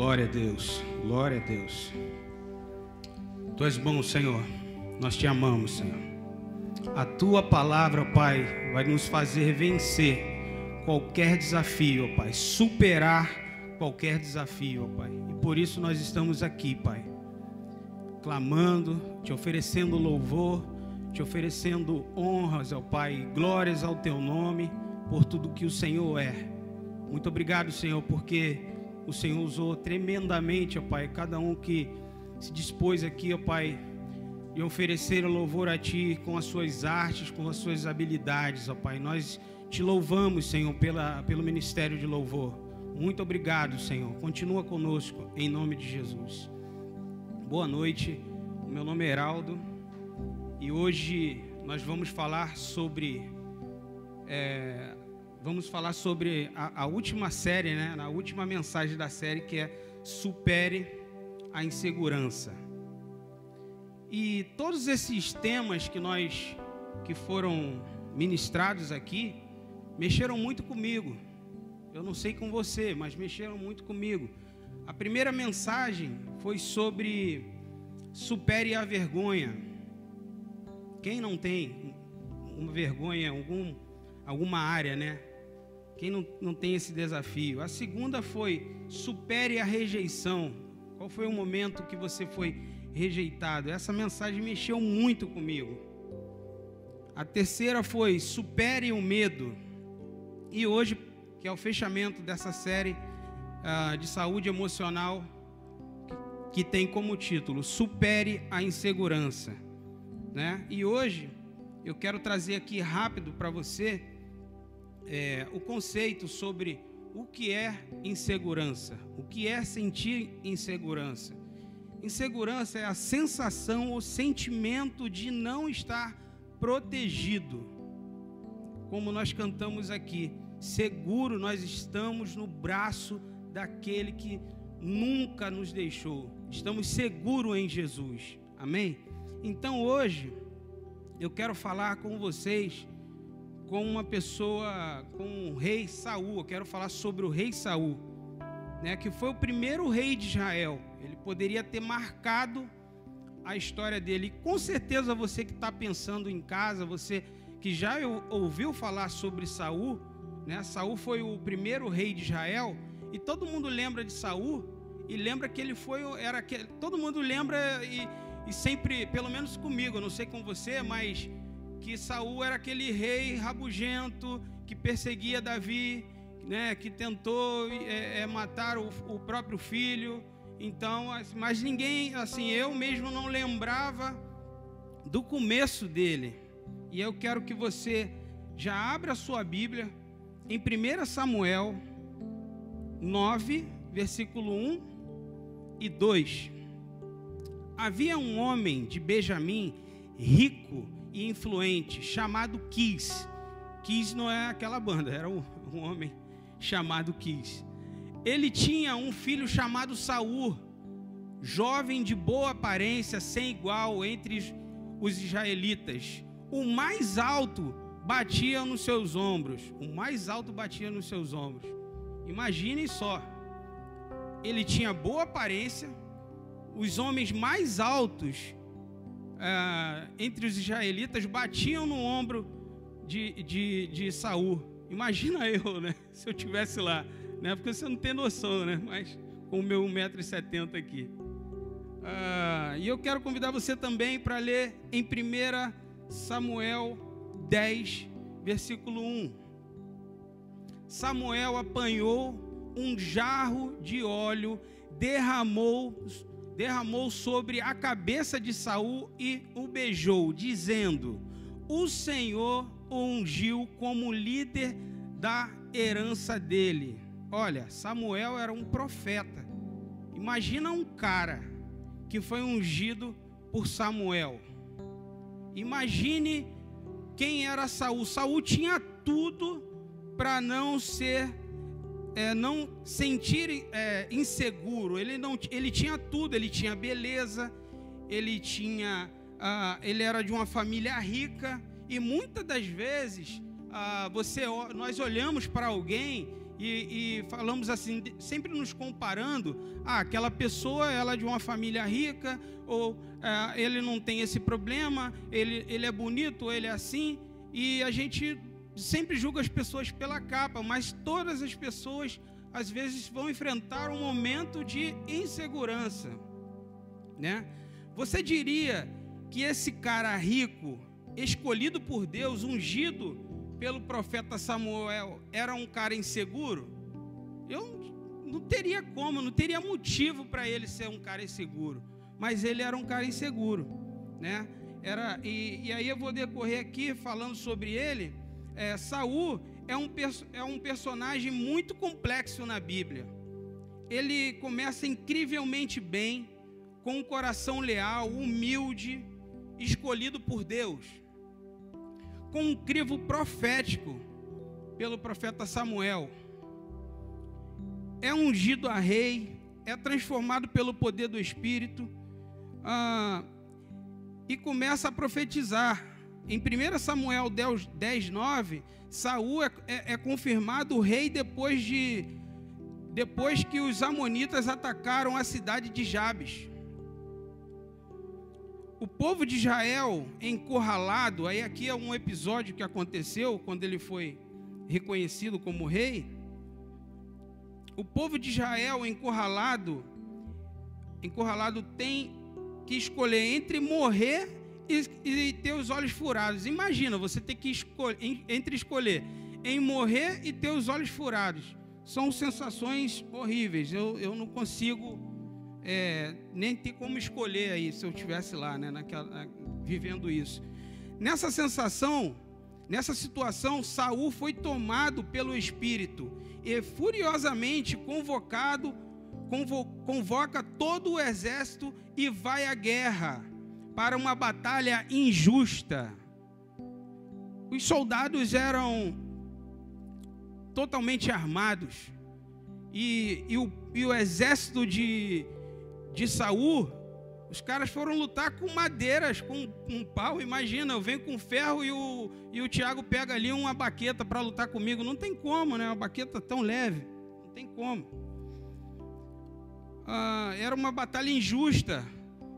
Glória a Deus, glória a Deus. Tu és bom, Senhor. Nós te amamos, Senhor. A tua palavra, Pai, vai nos fazer vencer qualquer desafio, Pai, superar qualquer desafio, Pai. E por isso nós estamos aqui, Pai, clamando, te oferecendo louvor, te oferecendo honras ao Pai, glórias ao teu nome por tudo que o Senhor é. Muito obrigado, Senhor, porque o Senhor usou tremendamente, ó Pai, cada um que se dispôs aqui, ó Pai, de oferecer louvor a Ti com as suas artes, com as suas habilidades, ó Pai. Nós te louvamos, Senhor, pela, pelo ministério de louvor. Muito obrigado, Senhor. Continua conosco, em nome de Jesus. Boa noite, meu nome é Heraldo e hoje nós vamos falar sobre. É, vamos falar sobre a, a última série, né? Na última mensagem da série que é Supere a Insegurança. E todos esses temas que nós que foram ministrados aqui mexeram muito comigo. Eu não sei com você, mas mexeram muito comigo. A primeira mensagem foi sobre supere a vergonha. Quem não tem uma vergonha, algum, alguma área, né? Quem não, não tem esse desafio? A segunda foi supere a rejeição. Qual foi o momento que você foi rejeitado. Essa mensagem mexeu muito comigo. A terceira foi supere o medo. E hoje, que é o fechamento dessa série uh, de saúde emocional, que tem como título Supere a Insegurança. Né? E hoje eu quero trazer aqui rápido para você é, o conceito sobre o que é insegurança, o que é sentir insegurança. Insegurança é a sensação ou sentimento de não estar protegido. Como nós cantamos aqui, seguro nós estamos no braço daquele que nunca nos deixou. Estamos seguros em Jesus. Amém? Então hoje eu quero falar com vocês com uma pessoa, com o rei Saul. Eu quero falar sobre o rei Saul, né, que foi o primeiro rei de Israel ele poderia ter marcado a história dele. E com certeza você que está pensando em casa, você que já ouviu falar sobre Saul, né? Saul foi o primeiro rei de Israel e todo mundo lembra de Saul e lembra que ele foi era que todo mundo lembra e, e sempre, pelo menos comigo, eu não sei com você, mas que Saul era aquele rei rabugento que perseguia Davi, né? Que tentou é, é, matar o, o próprio filho então, mas ninguém, assim, eu mesmo não lembrava do começo dele. E eu quero que você já abra a sua Bíblia em 1 Samuel 9, versículo 1 e 2. Havia um homem de Benjamim, rico e influente, chamado Quis. Quis não é aquela banda, era um, um homem chamado Quis. Ele tinha um filho chamado Saul, jovem de boa aparência, sem igual entre os israelitas. O mais alto batia nos seus ombros. O mais alto batia nos seus ombros. Imaginem só. Ele tinha boa aparência. Os homens mais altos uh, entre os israelitas batiam no ombro de, de, de Saul. Imagina eu, né? Se eu tivesse lá né? Porque você não tem noção, né? Mas com o meu 1,70m aqui. Ah, e eu quero convidar você também para ler em 1 Samuel 10, versículo 1. Samuel apanhou um jarro de óleo, derramou, derramou sobre a cabeça de Saul e o beijou, dizendo: O Senhor o ungiu como líder da herança dele. Olha, Samuel era um profeta. Imagina um cara que foi ungido por Samuel. Imagine quem era Saul. Saul tinha tudo para não ser, é, não sentir é, inseguro. Ele não, ele tinha tudo. Ele tinha beleza. Ele tinha, ah, ele era de uma família rica. E muitas das vezes ah, você, nós olhamos para alguém e, e, falamos assim, sempre nos comparando, ah, aquela pessoa, ela é de uma família rica, ou ah, ele não tem esse problema, ele, ele é bonito, ele é assim, e a gente sempre julga as pessoas pela capa, mas todas as pessoas às vezes vão enfrentar um momento de insegurança, né? Você diria que esse cara rico, escolhido por Deus, ungido pelo profeta Samuel, era um cara inseguro? Eu não teria como, não teria motivo para ele ser um cara inseguro, mas ele era um cara inseguro, né? Era, e, e aí eu vou decorrer aqui falando sobre ele. É, Saul é um, é um personagem muito complexo na Bíblia. Ele começa incrivelmente bem, com um coração leal, humilde, escolhido por Deus, com um crivo profético pelo profeta Samuel. É ungido a rei, é transformado pelo poder do Espírito ah, e começa a profetizar. Em 1 Samuel 10, 10 9, Saul é, é, é confirmado rei depois de depois que os amonitas atacaram a cidade de Jabes. O povo de Israel encurralado, aí aqui é um episódio que aconteceu quando ele foi reconhecido como rei. O povo de Israel encurralado, encurralado tem que escolher entre morrer e, e ter os olhos furados. Imagina, você ter que escolher entre escolher em morrer e ter os olhos furados. São sensações horríveis. Eu, eu não consigo é, nem ter como escolher aí se eu estivesse lá, né, naquela, vivendo isso. Nessa sensação, nessa situação, Saul foi tomado pelo Espírito e furiosamente convocado, convo, convoca todo o exército e vai à guerra para uma batalha injusta. Os soldados eram totalmente armados e, e, o, e o exército de de Saul, os caras foram lutar com madeiras, com um pau. Imagina, eu venho com ferro e o, e o Tiago pega ali uma baqueta para lutar comigo. Não tem como, né? Uma baqueta tão leve. Não tem como. Ah, era uma batalha injusta,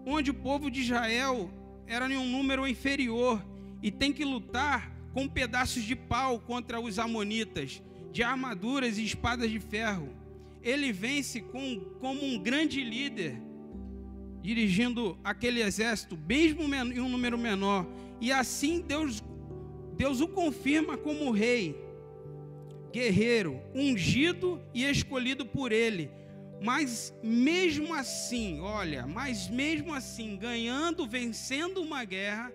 onde o povo de Israel era em um número inferior e tem que lutar com pedaços de pau contra os amonitas, de armaduras e espadas de ferro ele vence com, como um grande líder, dirigindo aquele exército, mesmo em um número menor. E assim Deus, Deus o confirma como rei, guerreiro, ungido e escolhido por ele. Mas mesmo assim, olha, mas mesmo assim, ganhando, vencendo uma guerra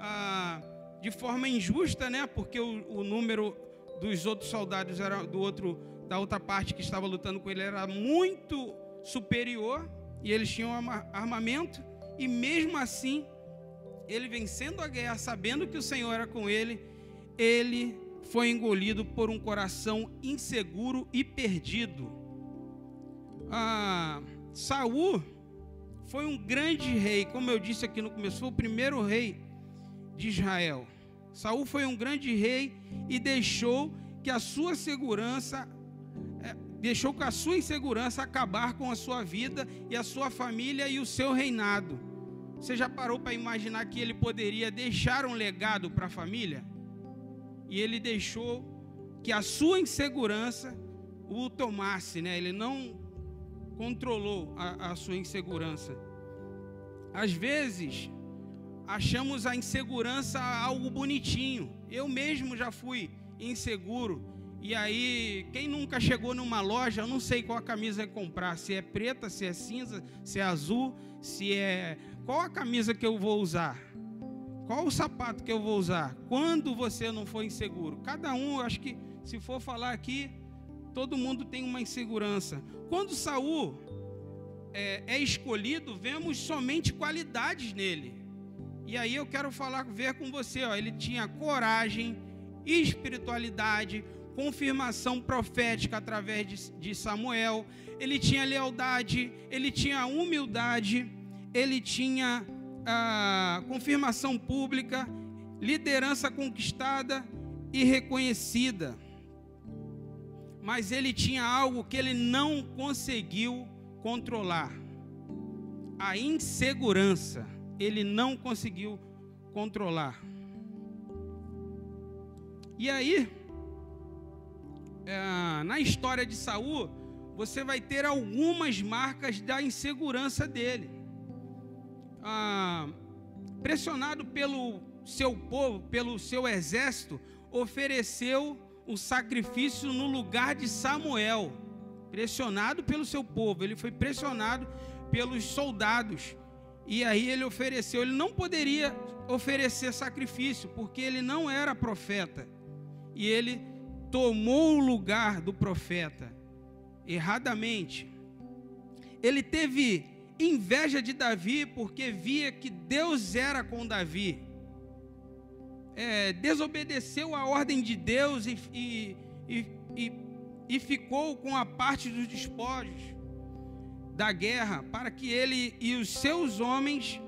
ah, de forma injusta, né? Porque o, o número dos outros soldados era do outro da outra parte que estava lutando com ele era muito superior e eles tinham armamento e mesmo assim ele vencendo a guerra, sabendo que o Senhor era com ele, ele foi engolido por um coração inseguro e perdido. Ah, Saul foi um grande rei, como eu disse aqui no começo, foi o primeiro rei de Israel. Saul foi um grande rei e deixou que a sua segurança deixou com a sua insegurança acabar com a sua vida e a sua família e o seu reinado. Você já parou para imaginar que ele poderia deixar um legado para a família? E ele deixou que a sua insegurança o tomasse, né? Ele não controlou a, a sua insegurança. Às vezes, achamos a insegurança algo bonitinho. Eu mesmo já fui inseguro e aí, quem nunca chegou numa loja, eu não sei qual a camisa comprar, se é preta, se é cinza, se é azul, se é. Qual a camisa que eu vou usar? Qual o sapato que eu vou usar? Quando você não for inseguro? Cada um, eu acho que, se for falar aqui, todo mundo tem uma insegurança. Quando Saul é, é escolhido, vemos somente qualidades nele. E aí eu quero falar, ver com você, ó, ele tinha coragem, espiritualidade, confirmação profética através de, de Samuel, ele tinha lealdade, ele tinha humildade, ele tinha ah, confirmação pública, liderança conquistada e reconhecida. Mas ele tinha algo que ele não conseguiu controlar. A insegurança, ele não conseguiu controlar. E aí, é, na história de Saul, você vai ter algumas marcas da insegurança dele. Ah, pressionado pelo seu povo, pelo seu exército, ofereceu o sacrifício no lugar de Samuel. Pressionado pelo seu povo, ele foi pressionado pelos soldados. E aí ele ofereceu, ele não poderia oferecer sacrifício, porque ele não era profeta. E ele tomou o lugar do profeta erradamente. Ele teve inveja de Davi porque via que Deus era com Davi. É, desobedeceu a ordem de Deus e, e, e, e, ficou com a parte dos despojos da guerra para que ele e os seus homens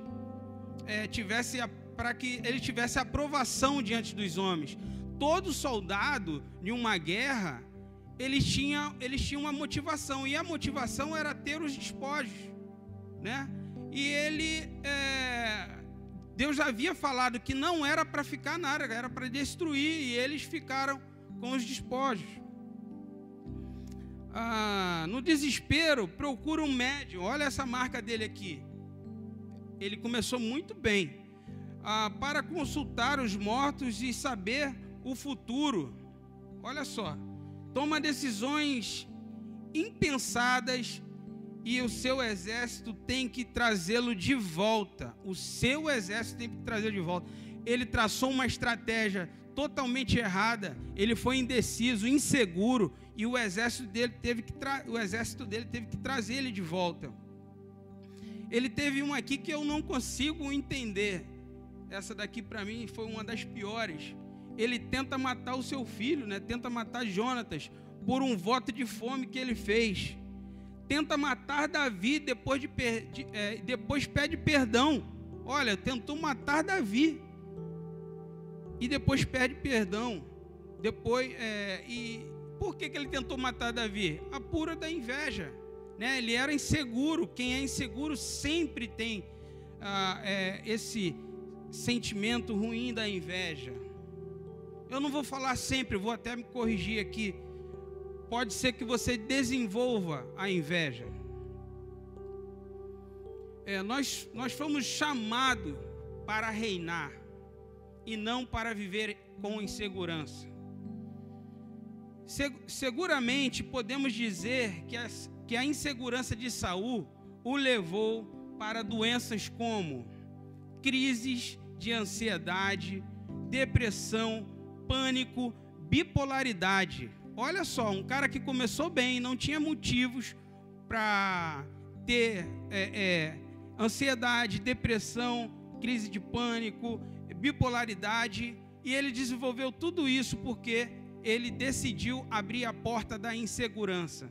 é, tivesse para que ele tivesse aprovação diante dos homens. Todo soldado de uma guerra eles tinham, eles tinham uma motivação e a motivação era ter os despojos né? E ele, é, Deus já havia falado que não era para ficar nada, era para destruir, e eles ficaram com os despojos. Ah, no desespero, procura um médium. Olha essa marca dele aqui. Ele começou muito bem. Ah, para consultar os mortos e saber o futuro. Olha só. Toma decisões impensadas e o seu exército tem que trazê-lo de volta. O seu exército tem que trazer de volta. Ele traçou uma estratégia totalmente errada. Ele foi indeciso, inseguro, e o exército dele teve que o exército dele teve que trazer ele de volta. Ele teve uma aqui que eu não consigo entender. Essa daqui para mim foi uma das piores. Ele tenta matar o seu filho, né? Tenta matar Jonatas por um voto de fome que ele fez tenta matar Davi, depois, de, de é, depois pede perdão. Olha, tentou matar Davi. E depois pede perdão. Depois, é, e por que, que ele tentou matar Davi? A pura da inveja. Né? Ele era inseguro. Quem é inseguro sempre tem ah, é, esse sentimento ruim da inveja. Eu não vou falar sempre, vou até me corrigir aqui pode ser que você desenvolva a inveja. É, nós, nós fomos chamados para reinar e não para viver com insegurança. seguramente podemos dizer que, que a insegurança de Saul o levou para doenças como crises de ansiedade, depressão, pânico, bipolaridade Olha só, um cara que começou bem, não tinha motivos para ter é, é, ansiedade, depressão, crise de pânico, bipolaridade, e ele desenvolveu tudo isso porque ele decidiu abrir a porta da insegurança.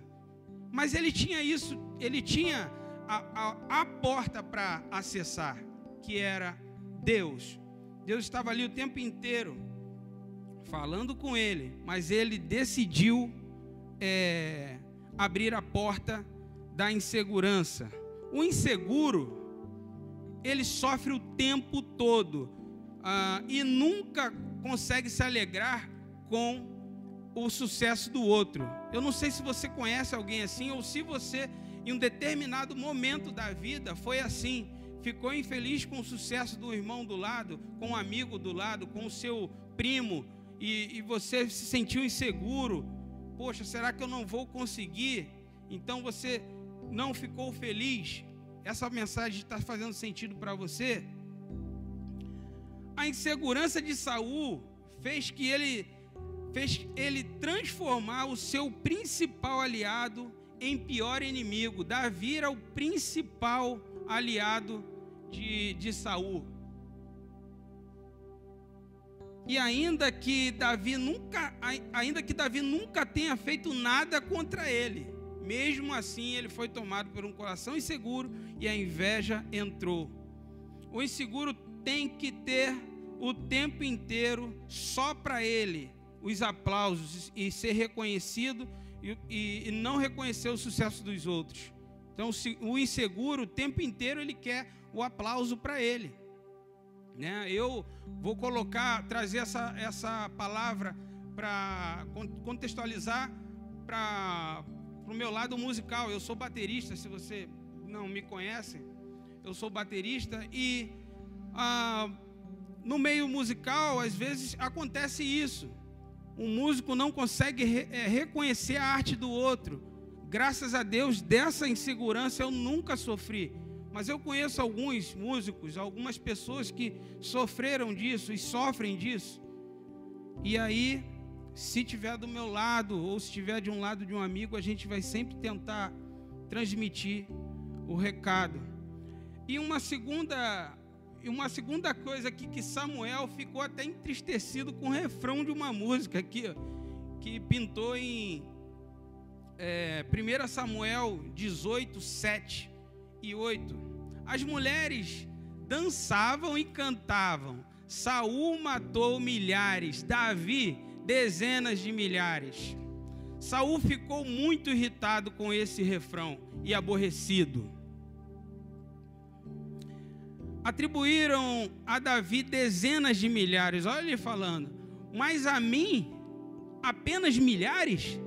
Mas ele tinha isso, ele tinha a, a, a porta para acessar, que era Deus. Deus estava ali o tempo inteiro falando com ele, mas ele decidiu é, abrir a porta da insegurança. O inseguro, ele sofre o tempo todo ah, e nunca consegue se alegrar com o sucesso do outro. Eu não sei se você conhece alguém assim ou se você, em um determinado momento da vida, foi assim. Ficou infeliz com o sucesso do irmão do lado, com o amigo do lado, com o seu primo, e, e você se sentiu inseguro, poxa, será que eu não vou conseguir? Então você não ficou feliz. Essa mensagem está fazendo sentido para você? A insegurança de Saul fez que ele fez ele transformar o seu principal aliado em pior inimigo. Davi era o principal aliado de, de Saul. E ainda que Davi nunca, ainda que Davi nunca tenha feito nada contra ele, mesmo assim ele foi tomado por um coração inseguro e a inveja entrou. O inseguro tem que ter o tempo inteiro só para ele os aplausos e ser reconhecido e, e, não reconhecer o sucesso dos outros. Então, o inseguro, o tempo inteiro, ele quer o aplauso para ele. Né? Eu vou colocar, trazer essa, essa palavra para contextualizar para o meu lado musical. Eu sou baterista, se você não me conhece, eu sou baterista e ah, no meio musical, às vezes acontece isso. Um músico não consegue re, é, reconhecer a arte do outro Graças a Deus, dessa insegurança eu nunca sofri. Mas eu conheço alguns músicos, algumas pessoas que sofreram disso e sofrem disso. E aí, se tiver do meu lado ou se estiver de um lado de um amigo, a gente vai sempre tentar transmitir o recado. E uma segunda, uma segunda coisa aqui que Samuel ficou até entristecido com o refrão de uma música aqui, que pintou em é, 1 Samuel 18, 7 e 8. As mulheres dançavam e cantavam. Saul matou milhares, Davi dezenas de milhares. Saul ficou muito irritado com esse refrão e aborrecido. Atribuíram a Davi dezenas de milhares, olha ele falando, mas a mim apenas milhares?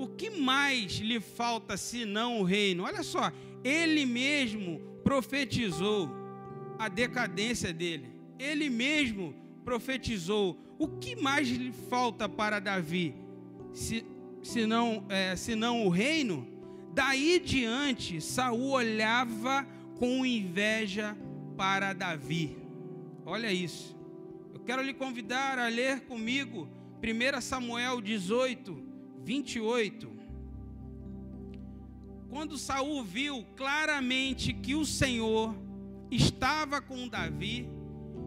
o que mais lhe falta senão o reino? Olha só, ele mesmo profetizou a decadência dele. Ele mesmo profetizou. O que mais lhe falta para Davi? Se, se, não, é, se não o reino? Daí diante, Saul olhava com inveja para Davi. Olha isso. Eu quero lhe convidar a ler comigo 1 Samuel 18, 28. Quando Saul viu claramente que o Senhor estava com Davi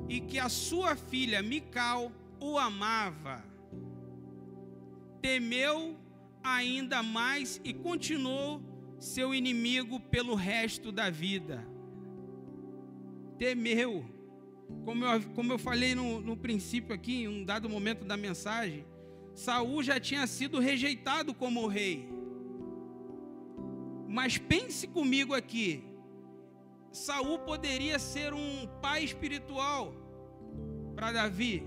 e que a sua filha Mical o amava, temeu ainda mais e continuou seu inimigo pelo resto da vida. Temeu. Como eu, como eu falei no, no princípio aqui, em um dado momento da mensagem, Saul já tinha sido rejeitado como rei. Mas pense comigo aqui. Saul poderia ser um pai espiritual para Davi.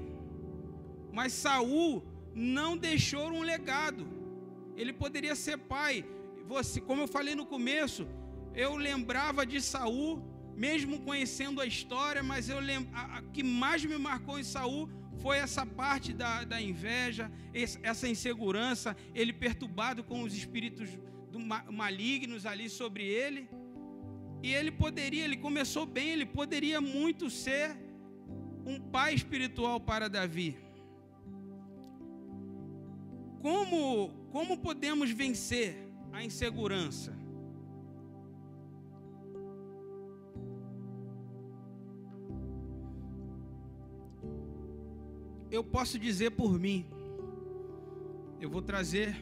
Mas Saul não deixou um legado. Ele poderia ser pai. Você, como eu falei no começo, eu lembrava de Saul, mesmo conhecendo a história, mas eu lem... a, que mais me marcou em Saul foi essa parte da, da inveja, essa insegurança, ele perturbado com os espíritos malignos ali sobre ele. E ele poderia, ele começou bem, ele poderia muito ser um pai espiritual para Davi. Como, como podemos vencer a insegurança? eu posso dizer por mim. Eu vou trazer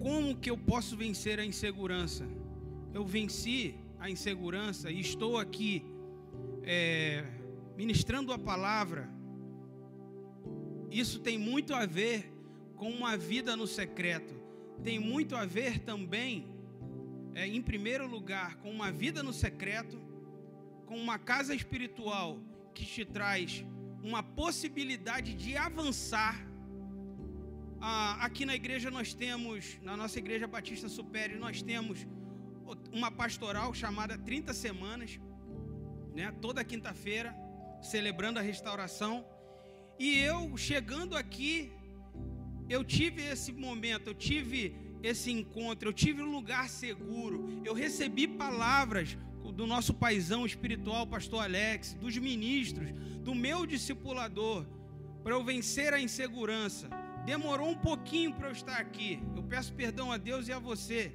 como que eu posso vencer a insegurança. Eu venci a insegurança e estou aqui é, ministrando a palavra. Isso tem muito a ver com uma vida no secreto. Tem muito a ver também, é, em primeiro lugar, com uma vida no secreto, com uma casa espiritual que te traz uma possibilidade de avançar. Ah, aqui na igreja nós temos, na nossa igreja Batista Supério, nós temos uma pastoral chamada 30 Semanas, né, toda quinta-feira, celebrando a restauração. E eu, chegando aqui, eu tive esse momento, eu tive esse encontro, eu tive um lugar seguro, eu recebi palavras do nosso paizão espiritual, pastor Alex, dos ministros, do meu discipulador, para eu vencer a insegurança. Demorou um pouquinho para eu estar aqui. Eu peço perdão a Deus e a você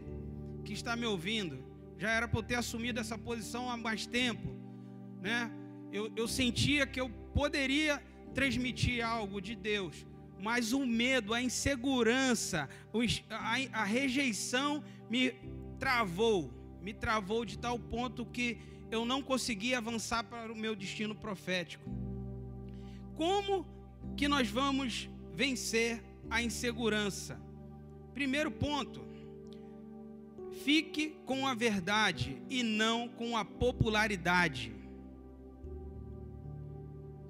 que está me ouvindo. Já era para eu ter assumido essa posição há mais tempo, né? Eu, eu sentia que eu poderia transmitir algo de Deus, mas o medo, a insegurança, a, a rejeição me travou me travou de tal ponto que eu não conseguia avançar para o meu destino profético. Como que nós vamos vencer a insegurança? Primeiro ponto, fique com a verdade e não com a popularidade.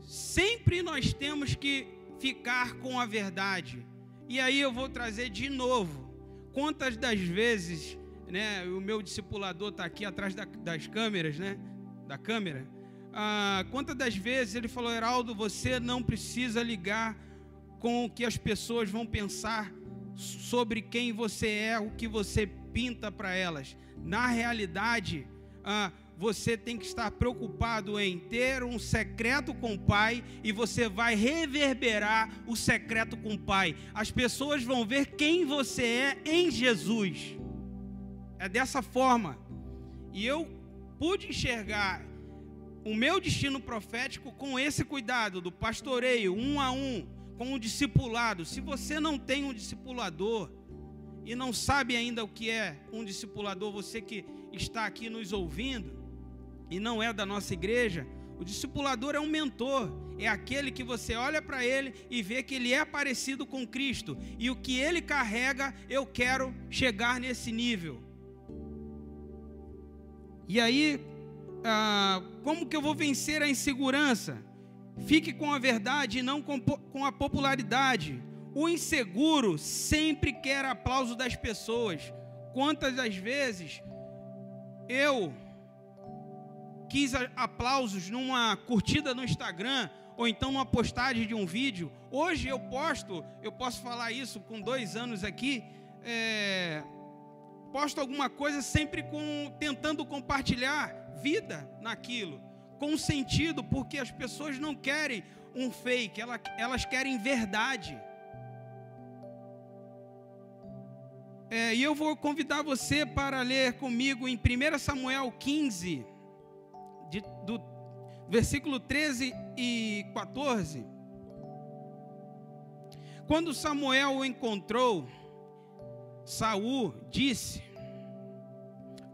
Sempre nós temos que ficar com a verdade. E aí eu vou trazer de novo. Quantas das vezes, né, o meu discipulador está aqui atrás da, das câmeras, né, da câmera. Ah, quantas das vezes ele falou, Heraldo, você não precisa ligar com o que as pessoas vão pensar sobre quem você é, o que você pinta para elas. Na realidade, ah, você tem que estar preocupado em ter um secreto com o Pai e você vai reverberar o secreto com o Pai. As pessoas vão ver quem você é em Jesus. É dessa forma. E eu pude enxergar o meu destino profético com esse cuidado do pastoreio, um a um, com o discipulado. Se você não tem um discipulador e não sabe ainda o que é um discipulador, você que está aqui nos ouvindo e não é da nossa igreja, o discipulador é um mentor, é aquele que você olha para ele e vê que ele é parecido com Cristo e o que ele carrega, eu quero chegar nesse nível. E aí, ah, como que eu vou vencer a insegurança? Fique com a verdade e não com, a popularidade. O inseguro sempre quer aplauso das pessoas. Quantas das vezes eu quis aplausos numa curtida no Instagram ou então numa postagem de um vídeo. Hoje eu posto, eu posso falar isso com dois anos aqui, é, posto alguma coisa sempre com tentando compartilhar vida naquilo com sentido, porque as pessoas não querem um fake, elas, querem verdade. É, e eu vou convidar você para ler comigo em 1 Samuel 15, de, do versículo 13 e 14. Quando Samuel o encontrou, Saul disse: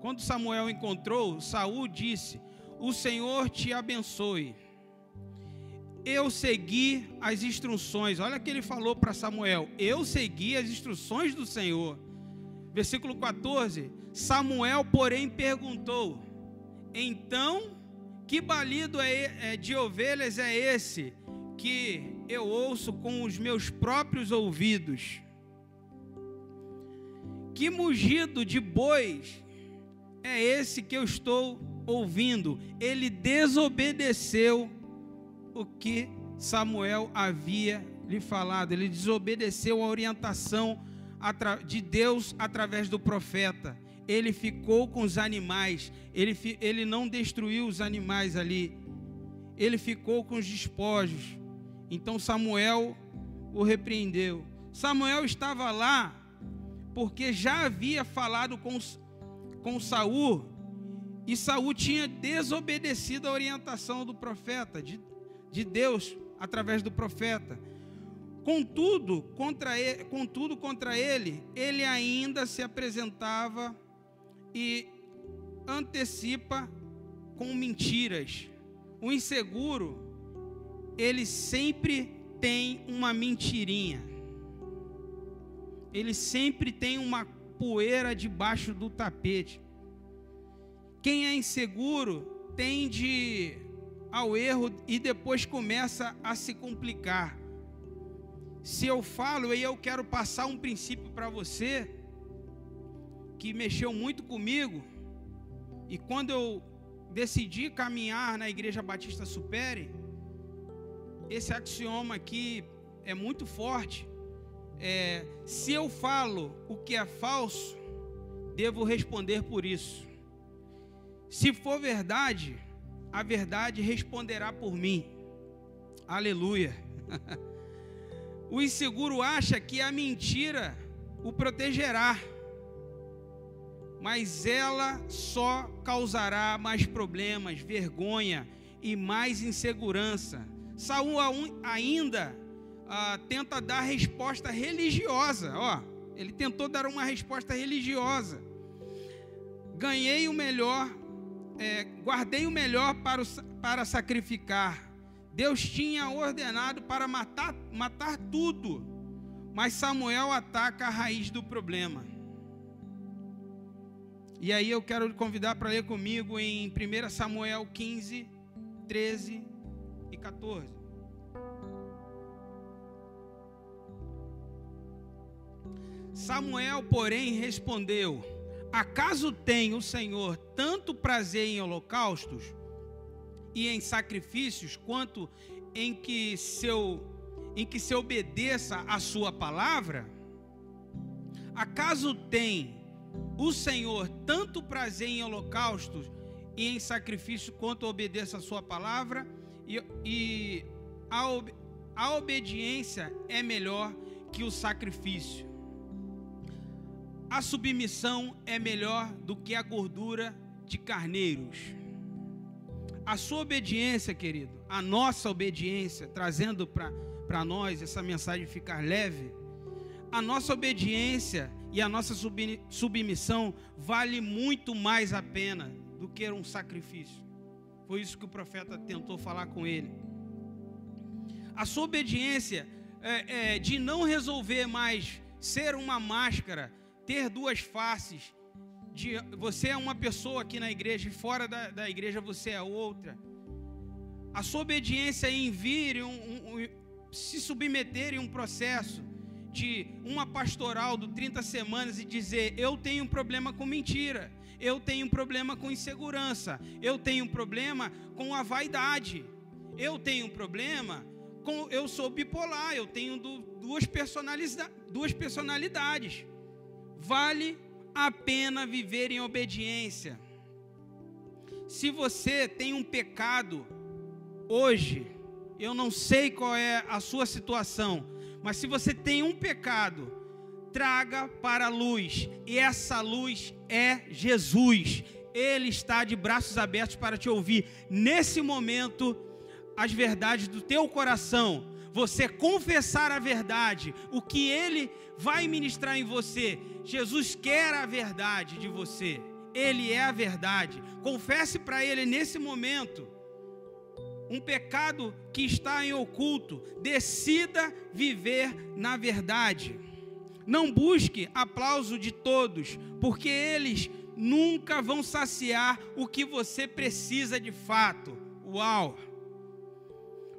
Quando Samuel encontrou, Saul disse: o Senhor te abençoe. Eu segui as instruções. Olha que ele falou para Samuel: Eu segui as instruções do Senhor. Versículo 14: Samuel, porém, perguntou: Então, que balido é, é, de ovelhas é esse que eu ouço com os meus próprios ouvidos? Que mugido de bois é esse que eu estou ouvindo, ele desobedeceu o que Samuel havia lhe falado, ele desobedeceu a orientação de Deus através do profeta. Ele ficou com os animais, ele, ele não destruiu os animais ali, ele ficou com os despojos. Então Samuel o repreendeu. Samuel estava lá porque já havia falado com, com Saul e Saul tinha desobedecido a orientação do profeta, de, de Deus, através do profeta. Contudo, contra ele, contudo, contra ele, ele ainda se apresentava e antecipa com mentiras. O inseguro, ele sempre tem uma mentirinha. Ele sempre tem uma poeira debaixo do tapete. Quem é inseguro tende ao erro e depois começa a se complicar. Se eu falo e eu quero passar um princípio para você que mexeu muito comigo, e quando eu decidi caminhar na Igreja Batista Supere, esse axioma aqui é muito forte. É, se eu falo o que é falso, devo responder por isso. Se for verdade, a verdade responderá por mim. Aleluia. O inseguro acha que a mentira o protegerá, mas ela só causará mais problemas, vergonha e mais insegurança. Saul ainda ah, tenta dar resposta religiosa, ó. Ele tentou dar uma resposta religiosa. Ganhei o melhor é, guardei o melhor para, o, para sacrificar. Deus tinha ordenado para matar, matar tudo, Mas Samuel ataca a raiz do problema. E aí eu quero convidar para ler comigo em 1 Samuel 15, 13 e 14. Samuel, porém, respondeu: Acaso tem o Senhor tanto prazer em holocaustos e em sacrifícios quanto em que seu em que se obedeça a sua palavra? Acaso tem o Senhor tanto prazer em holocaustos e em sacrifício quanto obedeça a sua palavra? E, e a, a obediência é melhor que o sacrifício. A submissão é melhor do que a gordura de carneiros. A sua obediência, querido, a nossa obediência, trazendo para nós essa mensagem ficar leve, a nossa obediência e a nossa submissão vale muito mais a pena do que um sacrifício. Foi isso que o profeta tentou falar com ele. A sua obediência é, é, de não resolver mais ser uma máscara, ter duas faces, de você é uma pessoa aqui na igreja e fora da, da igreja você é outra. A sua obediência em vir um, um, se submeterem a um processo de uma pastoral do 30 semanas e dizer: eu tenho um problema com mentira, eu tenho um problema com insegurança, eu tenho um problema com a vaidade, eu tenho um problema com. Eu sou bipolar, eu tenho duas personalidades. Vale a pena viver em obediência. Se você tem um pecado hoje, eu não sei qual é a sua situação, mas se você tem um pecado, traga para a luz, e essa luz é Jesus. Ele está de braços abertos para te ouvir nesse momento as verdades do teu coração. Você confessar a verdade, o que ele vai ministrar em você. Jesus quer a verdade de você. Ele é a verdade. Confesse para ele nesse momento um pecado que está em oculto. Decida viver na verdade. Não busque aplauso de todos, porque eles nunca vão saciar o que você precisa de fato. Uau!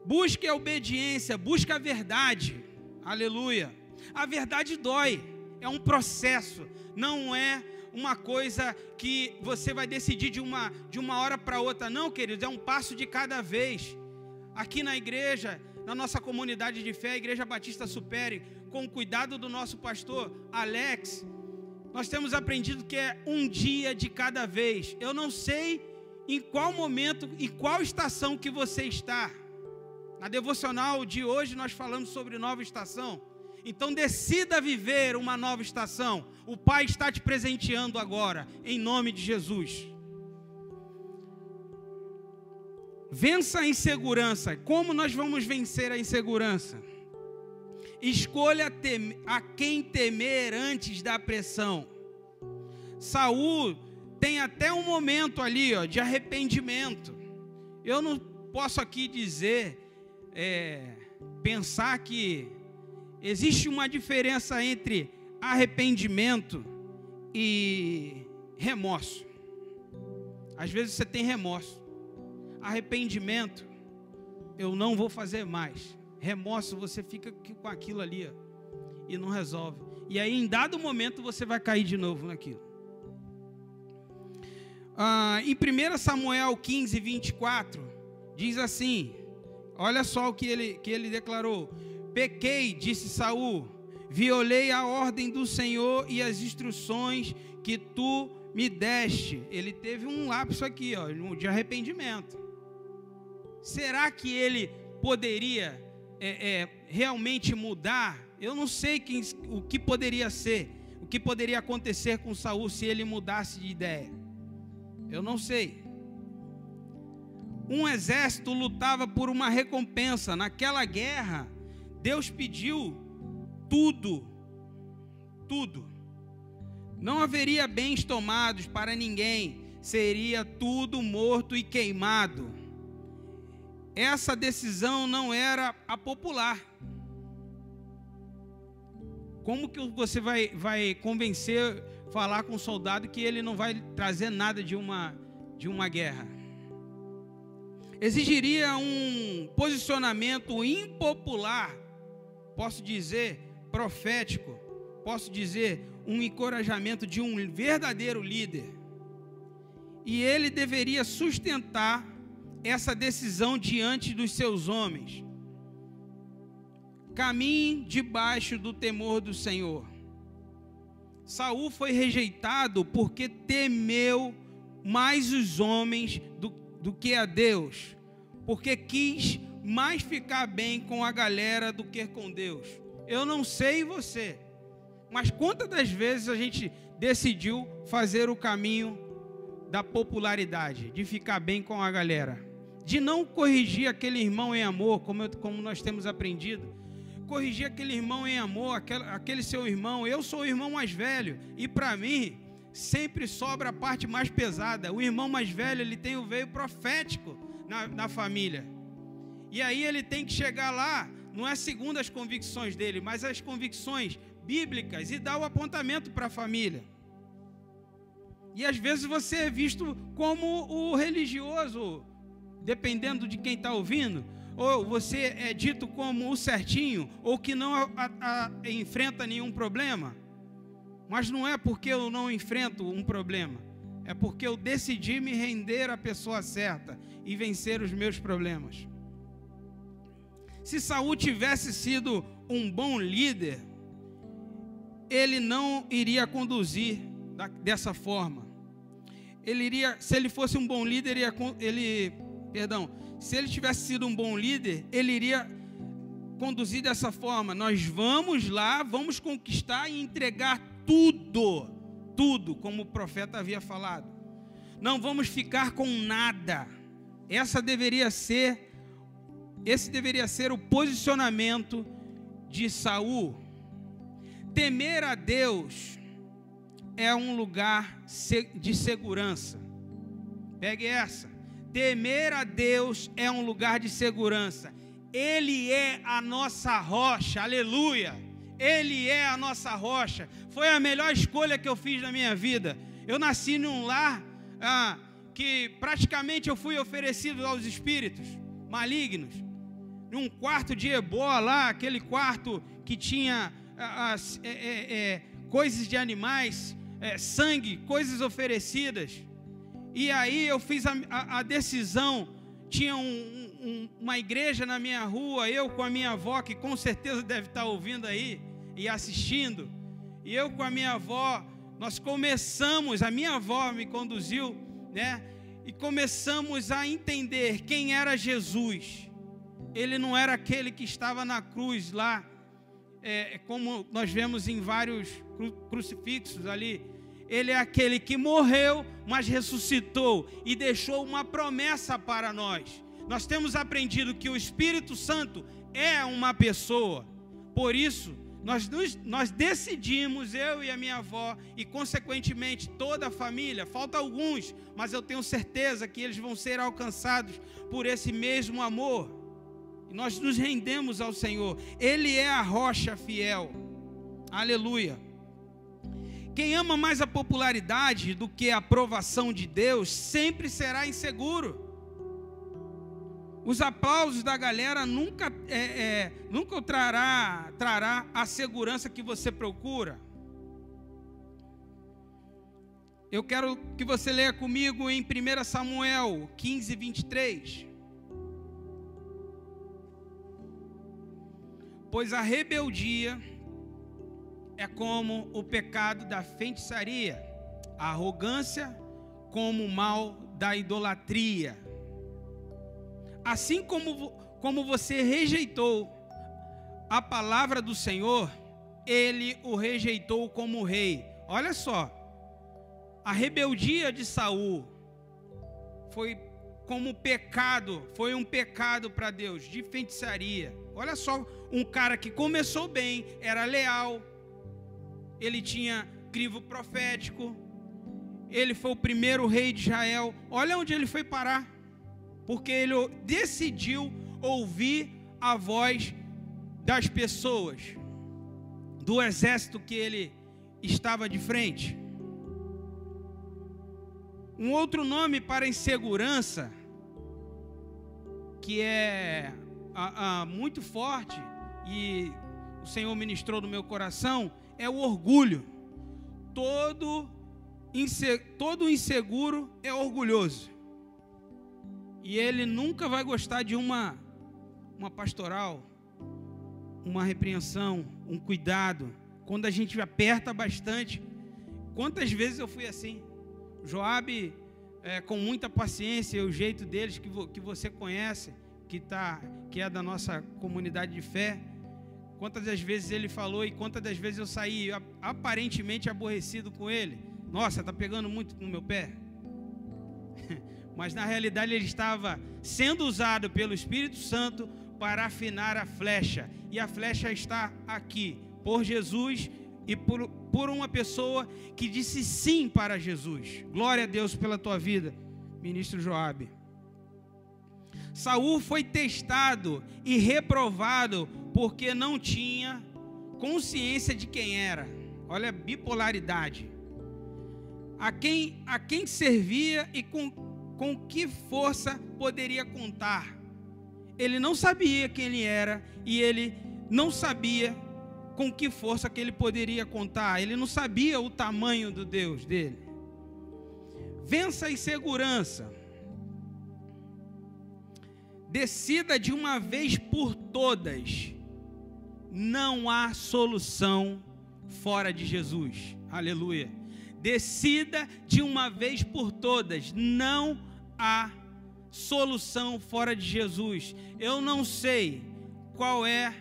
Busque a obediência, busque a verdade. Aleluia. A verdade dói, é um processo, não é uma coisa que você vai decidir de uma, de uma hora para outra. Não, queridos, é um passo de cada vez. Aqui na igreja, na nossa comunidade de fé, a Igreja Batista Supere, com o cuidado do nosso pastor Alex, nós temos aprendido que é um dia de cada vez. Eu não sei em qual momento, em qual estação que você está. Na devocional de hoje nós falamos sobre nova estação. Então decida viver uma nova estação. O Pai está te presenteando agora, em nome de Jesus. Vença a insegurança. Como nós vamos vencer a insegurança? Escolha a quem temer antes da pressão. Saul tem até um momento ali ó, de arrependimento. Eu não posso aqui dizer, é, pensar que Existe uma diferença entre arrependimento e remorso. Às vezes você tem remorso. Arrependimento, eu não vou fazer mais. Remorso, você fica com aquilo ali ó, e não resolve. E aí, em dado momento, você vai cair de novo naquilo. Ah, em 1 Samuel 15, 24, diz assim: olha só o que ele, que ele declarou Pequei, disse Saul, violei a ordem do Senhor e as instruções que tu me deste. Ele teve um lapso aqui, ó, de arrependimento. Será que ele poderia é, é, realmente mudar? Eu não sei quem, o que poderia ser, o que poderia acontecer com Saul se ele mudasse de ideia. Eu não sei. Um exército lutava por uma recompensa. Naquela guerra, Deus pediu tudo, tudo. Não haveria bens tomados para ninguém, seria tudo morto e queimado. Essa decisão não era a popular. Como que você vai, vai convencer, falar com um soldado que ele não vai trazer nada de uma, de uma guerra? Exigiria um posicionamento impopular, posso dizer, profético, posso dizer, um encorajamento de um verdadeiro líder. E ele deveria sustentar essa decisão diante dos seus homens. Caminhe debaixo do temor do Senhor. Saul foi rejeitado porque temeu mais os homens do, que a Deus, porque quis mais ficar bem com a galera do que com Deus. Eu não sei você, mas quantas das vezes a gente decidiu fazer o caminho da popularidade, de ficar bem com a galera, de não corrigir aquele irmão em amor, como, eu, como nós temos aprendido, corrigir aquele irmão em amor, aquele, aquele seu irmão. Eu sou o irmão mais velho e para mim sempre sobra a parte mais pesada. O irmão mais velho ele tem o veio profético na, na família. E aí ele tem que chegar lá, não é segundo as convicções dele, mas as convicções bíblicas e dar o apontamento para a família. E às vezes você é visto como o religioso, dependendo de quem está ouvindo, ou você é dito como o certinho, ou que não a, a, enfrenta nenhum problema. Mas não é porque eu não enfrento um problema, é porque eu decidi me render à pessoa certa e vencer os meus problemas. Se Saul tivesse sido um bom líder, ele não iria conduzir dessa forma. Ele iria, se ele fosse um bom líder, ele, perdão, se ele tivesse sido um bom líder, ele iria conduzir dessa forma. Nós vamos lá, vamos conquistar e entregar tudo, tudo, como o profeta havia falado. Não vamos ficar com nada. Essa deveria ser, esse deveria ser o posicionamento de Saul Temer a Deus é um lugar de segurança. Pegue essa. Temer a Deus é um lugar de segurança. Ele é a nossa rocha, aleluia. Ele é a nossa rocha. Foi a melhor escolha que eu fiz na minha vida. Eu nasci num lar ah, que praticamente eu fui oferecido aos espíritos malignos. Num quarto de ebola lá, aquele quarto que tinha as, é, é, é, coisas de animais, é, sangue, coisas oferecidas. E aí eu fiz a, a, a decisão. Tinha um, um, uma igreja na minha rua, eu com a minha avó, que com certeza deve estar ouvindo aí e assistindo. E eu com a minha avó, nós começamos, a minha avó me conduziu, né? E começamos a entender quem era Jesus. Ele não era aquele que estava na cruz lá é, como nós vemos em vários crucifixos ali, ele é aquele que morreu, mas ressuscitou e deixou uma promessa para nós. Nós temos aprendido que o Espírito Santo é uma pessoa, por isso, nós, nós decidimos, eu e a minha avó, e consequentemente toda a família, falta alguns, mas eu tenho certeza que eles vão ser alcançados por esse mesmo amor nós nos rendemos ao Senhor. Ele é a rocha fiel. Aleluia. Quem ama mais a popularidade do que a aprovação de Deus sempre será inseguro. Os aplausos da galera nunca, é, é, nunca trará, trará a segurança que você procura. Eu quero que você leia comigo em 1 Samuel 15, 23. Pois a rebeldia é como o pecado da feitiçaria, a arrogância como o mal da idolatria. Assim como, como você rejeitou a palavra do Senhor, ele o rejeitou como rei. Olha só, a rebeldia de Saul foi como pecado, foi um pecado para Deus, de feitiçaria. Olha só, um cara que começou bem, era leal, ele tinha crivo profético, ele foi o primeiro rei de Israel. Olha onde ele foi parar, porque ele decidiu ouvir a voz das pessoas. do exército que ele estava de frente. Um outro nome para insegurança, que é a, a, muito forte e o Senhor ministrou no meu coração, é o orgulho. Todo, inse, todo inseguro é orgulhoso. E ele nunca vai gostar de uma, uma pastoral, uma repreensão, um cuidado. Quando a gente aperta bastante. Quantas vezes eu fui assim? Joabe, é, com muita paciência, o jeito deles que, vo, que você conhece, que, tá, que é da nossa comunidade de fé. Quantas das vezes ele falou e quantas das vezes eu saí aparentemente aborrecido com ele. Nossa, tá pegando muito no meu pé. mas na realidade ele estava sendo usado pelo Espírito Santo para afinar a flecha, e a flecha está aqui, por Jesus e por, por uma pessoa que disse sim para Jesus. Glória a Deus pela tua vida, ministro Joabe. Saul foi testado e reprovado porque não tinha consciência de quem era. Olha a bipolaridade. A quem, a quem servia e com com que força poderia contar. Ele não sabia quem ele era e ele não sabia com que força que ele poderia contar. Ele não sabia o tamanho do Deus dele. Vença a insegurança. Decida de uma vez por todas. Não há solução fora de Jesus. Aleluia. Decida de uma vez por todas. Não há solução fora de Jesus. Eu não sei qual é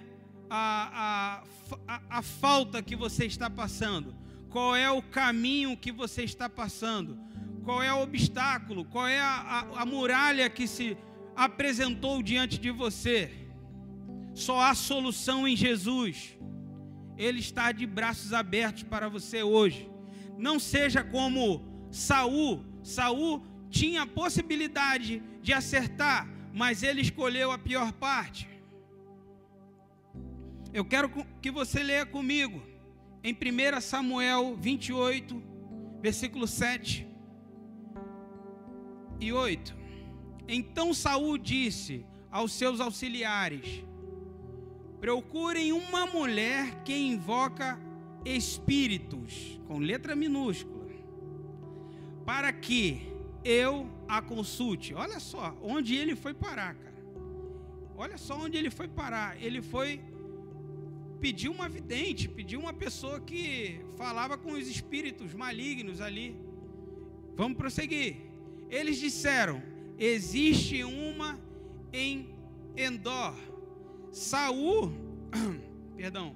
a, a, a, a, falta que você está passando, qual é o caminho que você está passando, qual é o obstáculo, qual é a, a muralha que se apresentou diante de você. Só há solução em Jesus. Ele está de braços abertos para você hoje. Não seja como Saul. Saul tinha a possibilidade de acertar, mas ele escolheu a pior parte. Eu quero que você leia comigo em 1 Samuel 28, versículo 7 e 8. Então Saul disse aos seus auxiliares: Procurem uma mulher que invoca espíritos, com letra minúscula, para que eu a consulte. Olha só onde ele foi parar, cara. Olha só onde ele foi parar. Ele foi pedir uma vidente, pedir uma pessoa que falava com os espíritos malignos ali. Vamos prosseguir. Eles disseram: existe uma em Endor. Saul, perdão.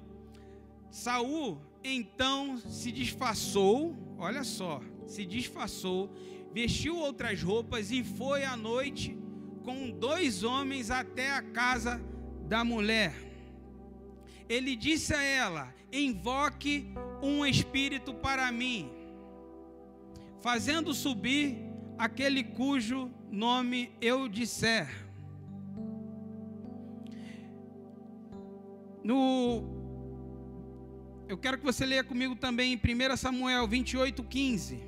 Saul então se disfarçou, olha só, se disfarçou vestiu outras roupas e foi à noite com dois homens até a casa da mulher. Ele disse a ela: Invoque um espírito para mim, fazendo subir aquele cujo nome eu disser. No eu quero que você leia comigo também em 1 Samuel 28, 15.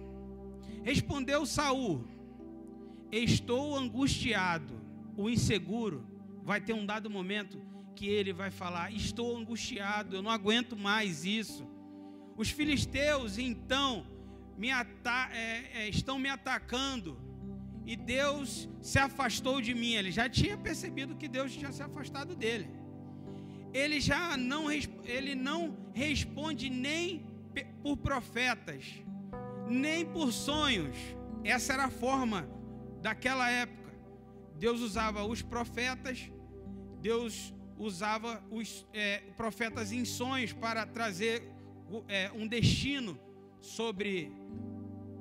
Respondeu Saul: Estou angustiado. O inseguro vai ter um dado momento que ele vai falar: Estou angustiado, eu não aguento mais isso. Os filisteus então me é, é, estão me atacando e Deus se afastou de mim. Ele já tinha percebido que Deus tinha se afastado dele. Ele já não, ele não responde nem por profetas nem por sonhos. Essa era a forma daquela época. Deus usava os profetas, Deus usava os é, profetas em sonhos para trazer é, um destino sobre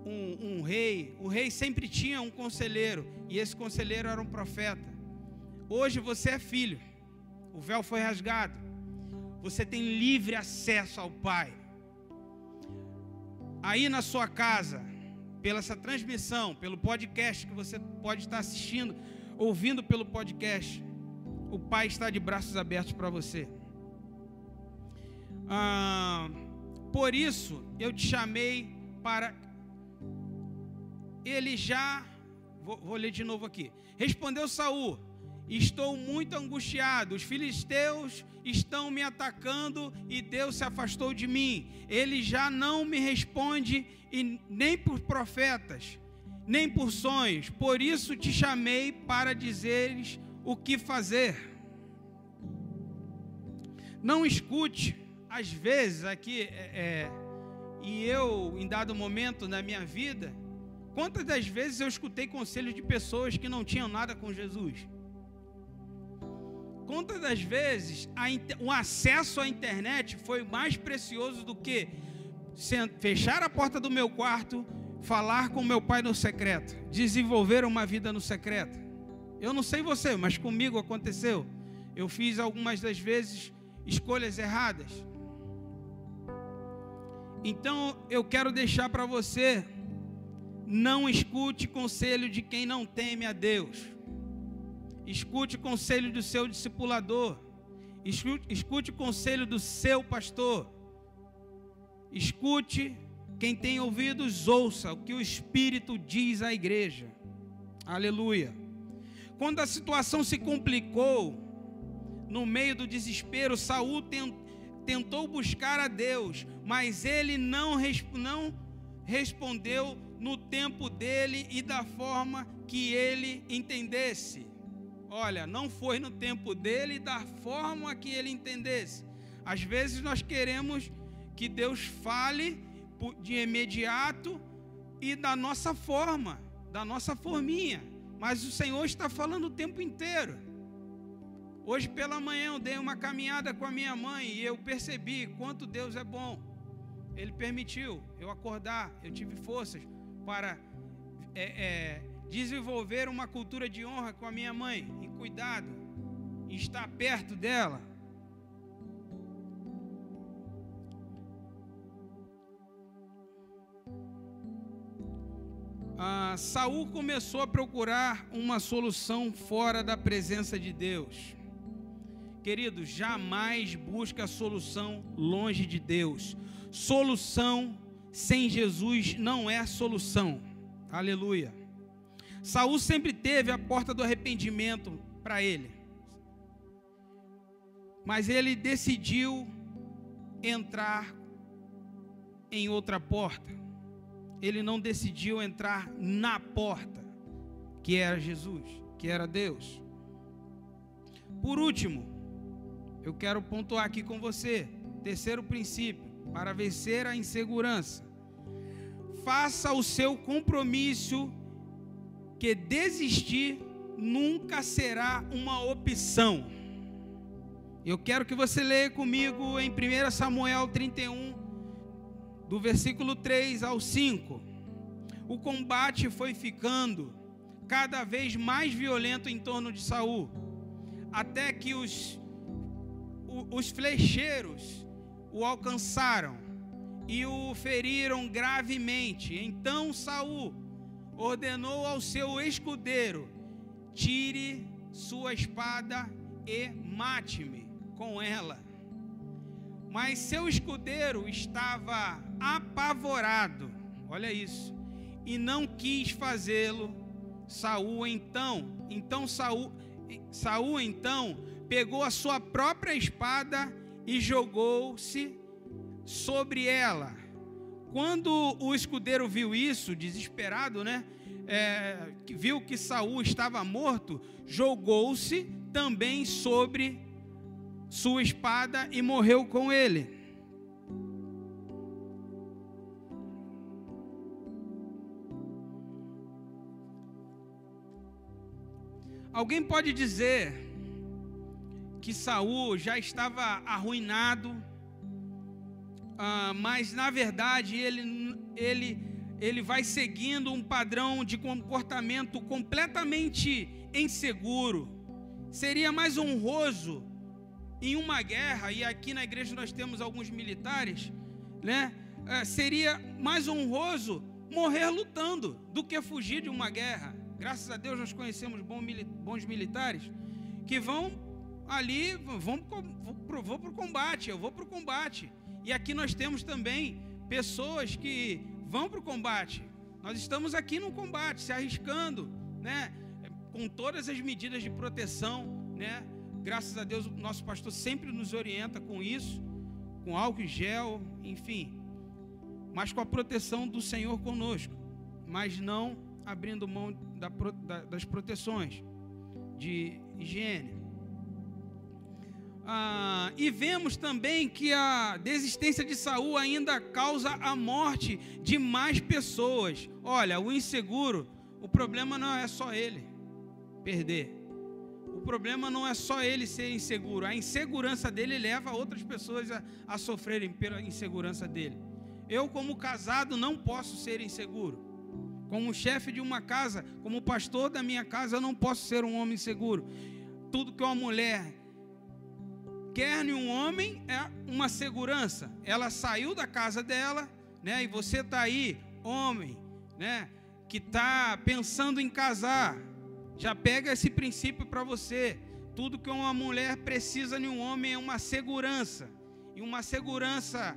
um, um, rei. O rei sempre tinha um conselheiro, e esse conselheiro era um profeta. Hoje você é filho, o véu foi rasgado, você tem livre acesso ao Pai aí na sua casa, pela essa transmissão, pelo podcast que você pode estar assistindo, ouvindo pelo podcast, o Pai está de braços abertos para você. Ah, por isso eu te chamei para. Ele já. Vou, vou ler de novo aqui. Respondeu Saul: Estou muito angustiado. Os filisteus estão me atacando e Deus se afastou de mim. Ele já não me responde e nem por profetas, nem por sonhos. Por isso te chamei para dizeres o que fazer. Não escute, às vezes aqui, é, é, e eu, em dado momento na minha vida, quantas das vezes eu escutei conselhos de pessoas que não tinham nada com Jesus? Quantas das vezes a, o acesso à internet foi mais precioso do que fechar a porta do meu quarto, falar com meu pai no secreto, desenvolver uma vida no secreto? Eu não sei você, mas comigo aconteceu. Eu fiz algumas das vezes escolhas erradas. Então eu quero deixar para você: não escute conselho de quem não teme a Deus. Escute o conselho do seu discipulador. Escute, escute o conselho do seu pastor. Escute quem tem ouvidos, ouça o que o Espírito diz à igreja. Aleluia. Quando a situação se complicou, no meio do desespero, Saul tentou buscar a Deus, mas ele não, não respondeu no tempo dele e da forma que ele entendesse. Olha, não foi no tempo dele da forma que ele entendesse. Às vezes nós queremos que Deus fale de imediato e da nossa forma, da nossa forminha. Mas o Senhor está falando o tempo inteiro. Hoje pela manhã eu dei uma caminhada com a minha mãe e eu percebi quanto Deus é bom. Ele permitiu eu acordar, eu tive forças para é, é, desenvolver uma cultura de honra com a minha mãe, em cuidado, em estar perto dela. Ah, Saul começou a procurar uma solução fora da presença de Deus. Querido, jamais busque a solução longe de Deus. Solução sem Jesus não é solução. Aleluia. Saul sempre teve a porta do arrependimento para ele. Mas ele decidiu entrar em outra porta. Ele não decidiu entrar na porta, que era Jesus, que era Deus. Por último, eu quero pontuar aqui com você, terceiro princípio, para vencer a insegurança. Faça o seu compromisso que desistir nunca será uma opção. Eu quero que você leia comigo em 1 Samuel 31, do versículo 3 ao 5. O combate foi ficando cada vez mais violento em torno de Saul, até que os, os flecheiros o alcançaram e o feriram gravemente. Então Saul ordenou ao seu escudeiro: tire sua espada e mate-me com ela. Mas seu escudeiro estava apavorado, olha isso, e não quis fazê-lo. Saul então, então Saul, Saul então pegou a sua própria espada e jogou-se sobre ela quando o escudeiro viu isso, desesperado, né? É, viu que Saul estava morto, jogou-se também sobre sua espada e morreu com ele. Alguém pode dizer que Saul já estava arruinado, ah, mas na verdade ele, ele, ele vai seguindo um padrão de comportamento completamente inseguro. Seria mais honroso em uma guerra, e aqui na igreja nós temos alguns militares, né? Ah, seria mais honroso morrer lutando do que fugir de uma guerra. Graças a Deus nós conhecemos bons militares que vão ali, vamos, vou para o combate, eu vou para o combate. E aqui nós temos também pessoas que vão para o combate. Nós estamos aqui no combate, se arriscando, né? Com todas as medidas de proteção, né? Graças a Deus, o nosso pastor sempre nos orienta com isso, com álcool e gel, enfim. Mas com a proteção do Senhor conosco, mas não abrindo mão da, das proteções de higiene. Ah, e vemos também que a desistência de Saul ainda causa a morte de mais pessoas. Olha, o inseguro, o problema não é só ele perder. O problema não é só ele ser inseguro. A insegurança dele leva outras pessoas a, a sofrerem pela insegurança dele. Eu, como casado, não posso ser inseguro. Como chefe de uma casa, como pastor da minha casa, eu não posso ser um homem inseguro. Tudo que uma mulher quer em um homem é uma segurança. Ela saiu da casa dela, né? E você está aí, homem, né? Que está pensando em casar. Já pega esse princípio para você. Tudo que uma mulher precisa em um homem é uma segurança. E uma segurança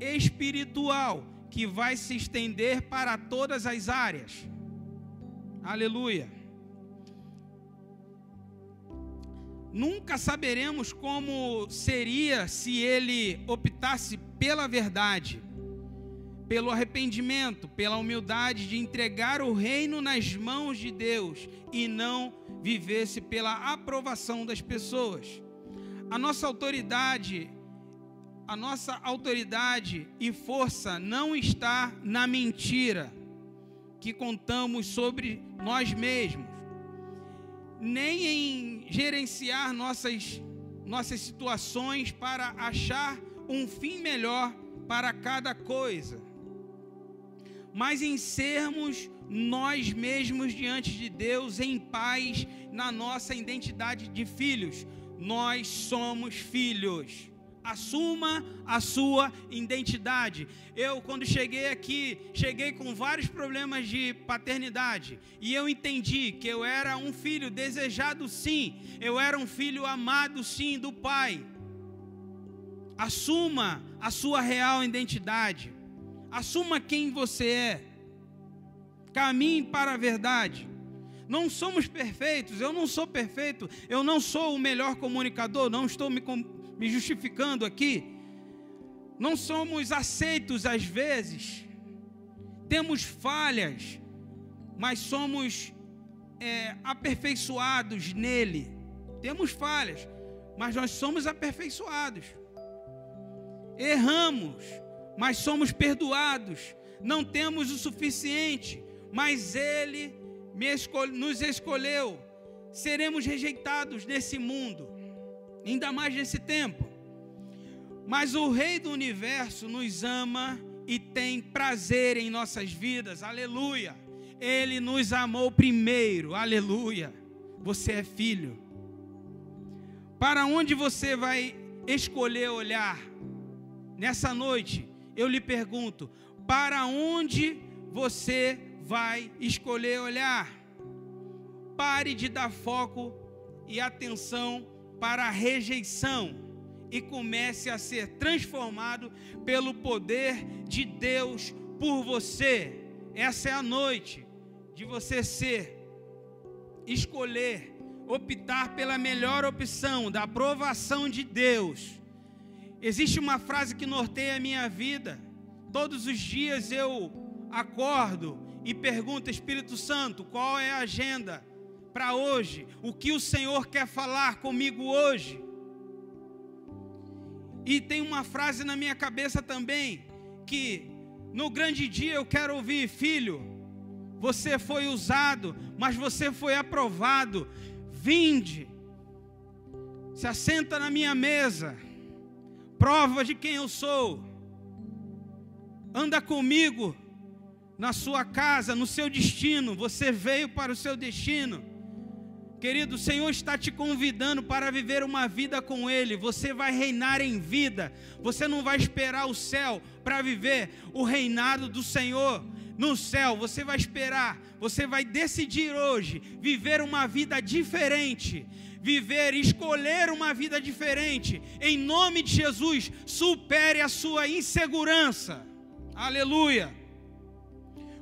espiritual que vai se estender para todas as áreas. Aleluia. Nunca saberemos como seria se ele optasse pela verdade, pelo arrependimento, pela humildade de entregar o reino nas mãos de Deus e não vivesse pela aprovação das pessoas. A nossa autoridade, a nossa autoridade e força não está na mentira que contamos sobre nós mesmos, nem em gerenciar nossas, nossas situações para achar um fim melhor para cada coisa, mas em sermos nós mesmos diante de Deus em paz na nossa identidade de filhos. Nós somos filhos. Assuma a sua identidade. Eu, quando cheguei aqui, cheguei com vários problemas de paternidade. E eu entendi que eu era um filho desejado, sim. Eu era um filho amado, sim, do Pai. Assuma a sua real identidade. Assuma quem você é. Caminhe para a verdade. Não somos perfeitos, eu não sou perfeito, eu não sou o melhor comunicador, não estou me me justificando aqui, não somos aceitos às vezes, temos falhas, mas somos é, aperfeiçoados nele. Temos falhas, mas nós somos aperfeiçoados. Erramos, mas somos perdoados. Não temos o suficiente, mas Ele nos escolheu. Seremos rejeitados nesse mundo ainda mais nesse tempo. Mas o Rei do universo nos ama e tem prazer em nossas vidas, aleluia. Ele nos amou primeiro, aleluia. Você é filho. Para onde você vai escolher olhar? Nessa noite, eu lhe pergunto: para onde você vai escolher olhar? Pare de dar foco e atenção para a rejeição e comece a ser transformado pelo poder de Deus por você. Essa é a noite de você ser, escolher, optar pela melhor opção, da aprovação de Deus. Existe uma frase que norteia a minha vida. Todos os dias eu acordo e pergunto, Espírito Santo, qual é a agenda para hoje, o que o Senhor quer falar comigo hoje. E tem uma frase na minha cabeça também, que no grande dia eu quero ouvir, filho, você foi usado, mas você foi aprovado. Vinde, se assenta na minha mesa, prova de quem eu sou, anda comigo na sua casa, no seu destino. Você veio para o seu destino. Querido, o Senhor está te convidando para viver uma vida com Ele. Você vai reinar em vida. Você não vai esperar o céu para viver o reinado do Senhor. no céu, você vai esperar, você vai decidir hoje viver uma vida diferente, viver, escolher uma vida diferente. Em nome de Jesus, supere a sua insegurança. Aleluia.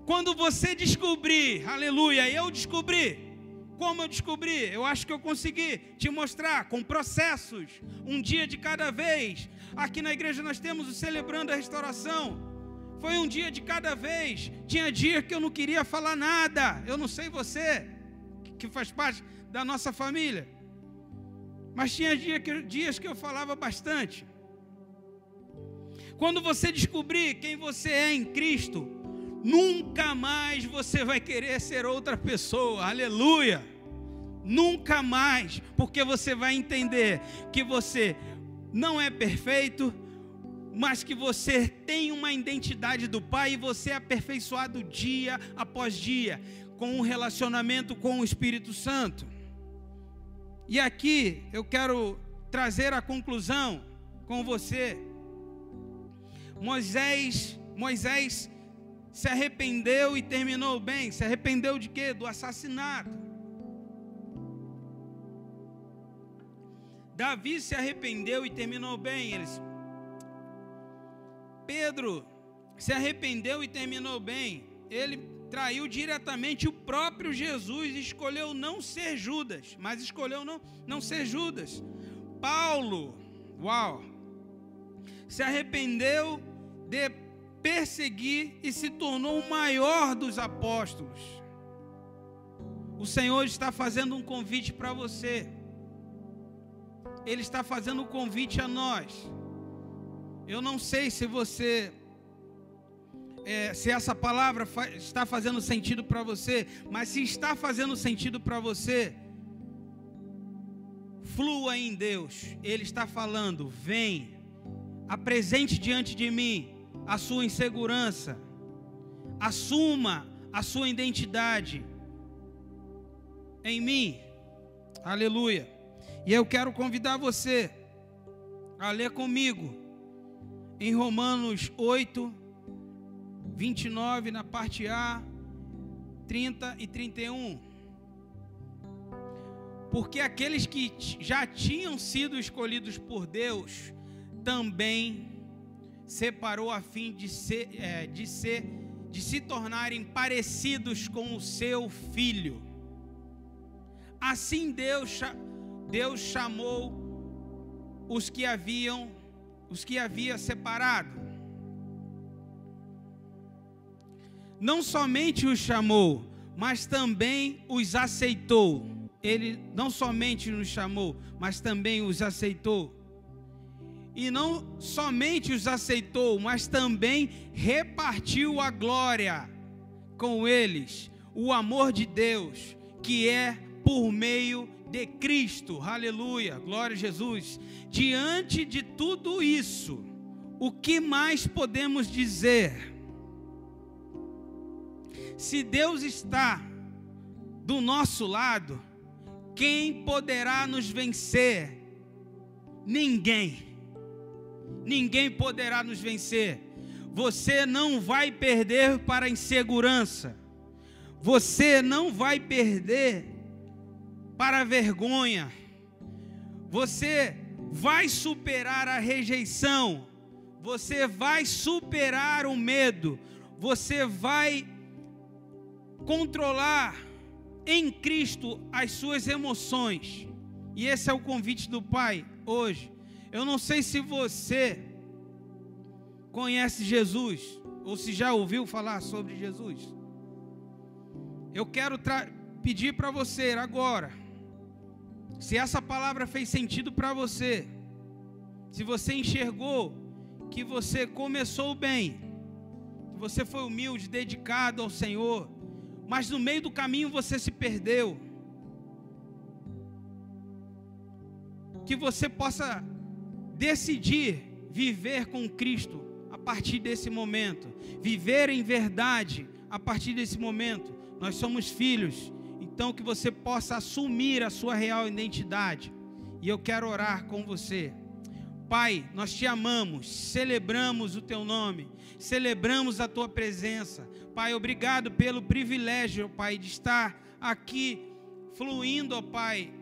Quando você descobrir, aleluia, eu descobri. Como eu descobri? Eu acho que eu consegui te mostrar com processos, um dia de cada vez. Aqui na igreja nós temos o celebrando a restauração. Foi um dia de cada vez. Tinha dia que eu não queria falar nada. Eu não sei você, que faz parte da nossa família. Mas tinha dia que, dias que eu falava bastante. Quando você descobrir quem você é em Cristo, nunca mais você vai querer ser outra pessoa. Aleluia! Nunca mais, porque você vai entender que você não é perfeito, mas que você tem uma identidade do Pai e você é aperfeiçoado dia após dia com um relacionamento com o Espírito Santo. E aqui eu quero trazer a conclusão com você. Moisés, Moisés se arrependeu e terminou bem. Se arrependeu de quê? Do assassinato. Davi se arrependeu e terminou bem. Eles Pedro se arrependeu e terminou bem. Ele traiu diretamente o próprio Jesus e escolheu não ser Judas, mas escolheu não, não ser Judas. Paulo, uau, se arrependeu de perseguir e se tornou o maior dos apóstolos. O Senhor está fazendo um convite para você. Ele está fazendo um convite a nós. Eu não sei se você, é, se essa palavra fa está fazendo sentido para você, mas se está fazendo sentido para você, flua em Deus. Ele está falando: vem, apresente diante de mim a sua insegurança, assuma a sua identidade em mim. Aleluia. E eu quero convidar você a ler comigo em Romanos 8, 29, na parte A, 30 e 31. Porque aqueles que já tinham sido escolhidos por Deus, também separou a fim de ser, é, de ser, de se tornarem parecidos com o seu filho. Assim Deus, Deus chamou os que haviam os que havia separado. Não somente os chamou, mas também os aceitou. Ele não somente nos chamou, mas também os aceitou. E não somente os aceitou, mas também repartiu a glória com eles, o amor de Deus, que é por meio de Cristo. Aleluia, glória a Jesus. Diante de tudo isso, o que mais podemos dizer? Se Deus está do nosso lado, quem poderá nos vencer? Ninguém. Ninguém poderá nos vencer. Você não vai perder para a insegurança. Você não vai perder para a vergonha. Você vai superar a rejeição. Você vai superar o medo. Você vai controlar em Cristo as suas emoções. E esse é o convite do Pai hoje. Eu não sei se você conhece Jesus ou se já ouviu falar sobre Jesus. Eu quero pedir para você agora se essa palavra fez sentido para você, se você enxergou que você começou bem, que você foi humilde, dedicado ao Senhor, mas no meio do caminho você se perdeu, que você possa decidir viver com Cristo a partir desse momento, viver em verdade a partir desse momento. Nós somos filhos então que você possa assumir a sua real identidade. E eu quero orar com você. Pai, nós te amamos, celebramos o teu nome, celebramos a tua presença. Pai, obrigado pelo privilégio, Pai, de estar aqui fluindo, ó Pai,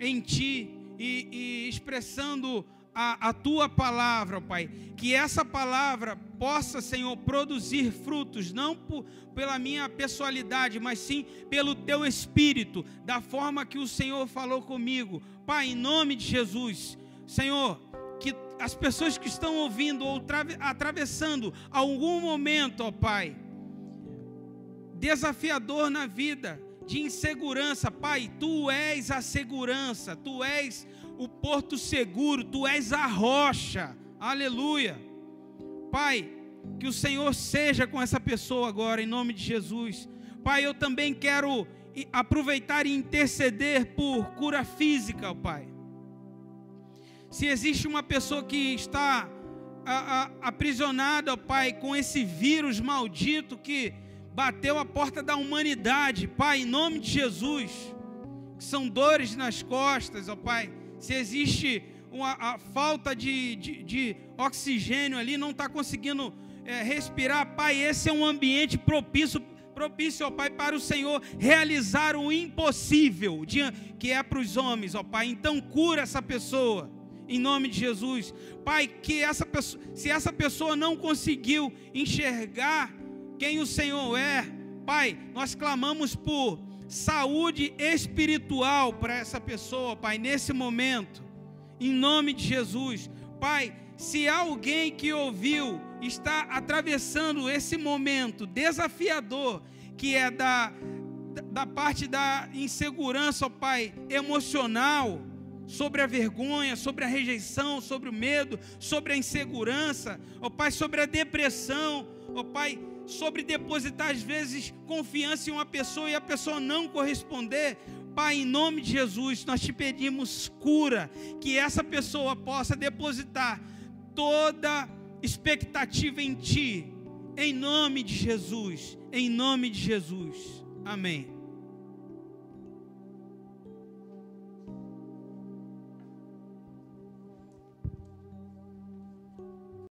em ti e, e expressando a, a, tua palavra, ó Pai. Que essa palavra possa, Senhor, produzir frutos, não por, pela minha pessoalidade, mas sim pelo teu espírito, da forma que o Senhor falou comigo. Pai, em nome de Jesus, Senhor, que as pessoas que estão ouvindo ou atravessando algum momento, ó Pai, desafiador na vida, de insegurança, Pai, Tu és a segurança, Tu és o porto seguro, Tu és a rocha, aleluia. Pai, que o Senhor seja com essa pessoa agora, em nome de Jesus. Pai, eu também quero aproveitar e interceder por cura física, Pai. Se existe uma pessoa que está a, a, aprisionada, Pai, com esse vírus maldito que bateu a porta da humanidade, Pai, em nome de Jesus, que são dores nas costas, ó Pai. Se existe uma falta de, de, de, oxigênio ali, não está conseguindo é, respirar, Pai, esse é um ambiente propício propício, ó Pai, para o Senhor realizar o impossível, que é para os homens, ó Pai. Então cura essa pessoa em nome de Jesus. Pai, que essa pessoa, se essa pessoa não conseguiu enxergar quem o Senhor é, Pai, nós clamamos por saúde espiritual para essa pessoa, Pai, nesse momento, em nome de Jesus. Pai, se alguém que ouviu está atravessando esse momento desafiador, que é da, da parte da insegurança, Pai, emocional, sobre a vergonha, sobre a rejeição, sobre o medo, sobre a insegurança, ó Pai, sobre a depressão, ó Pai, sobre depositar às vezes confiança em uma pessoa e a pessoa não corresponder. Pai, em nome de Jesus, nós te pedimos cura, que essa pessoa possa depositar toda expectativa em Ti, em nome de Jesus, em nome de Jesus. Amém.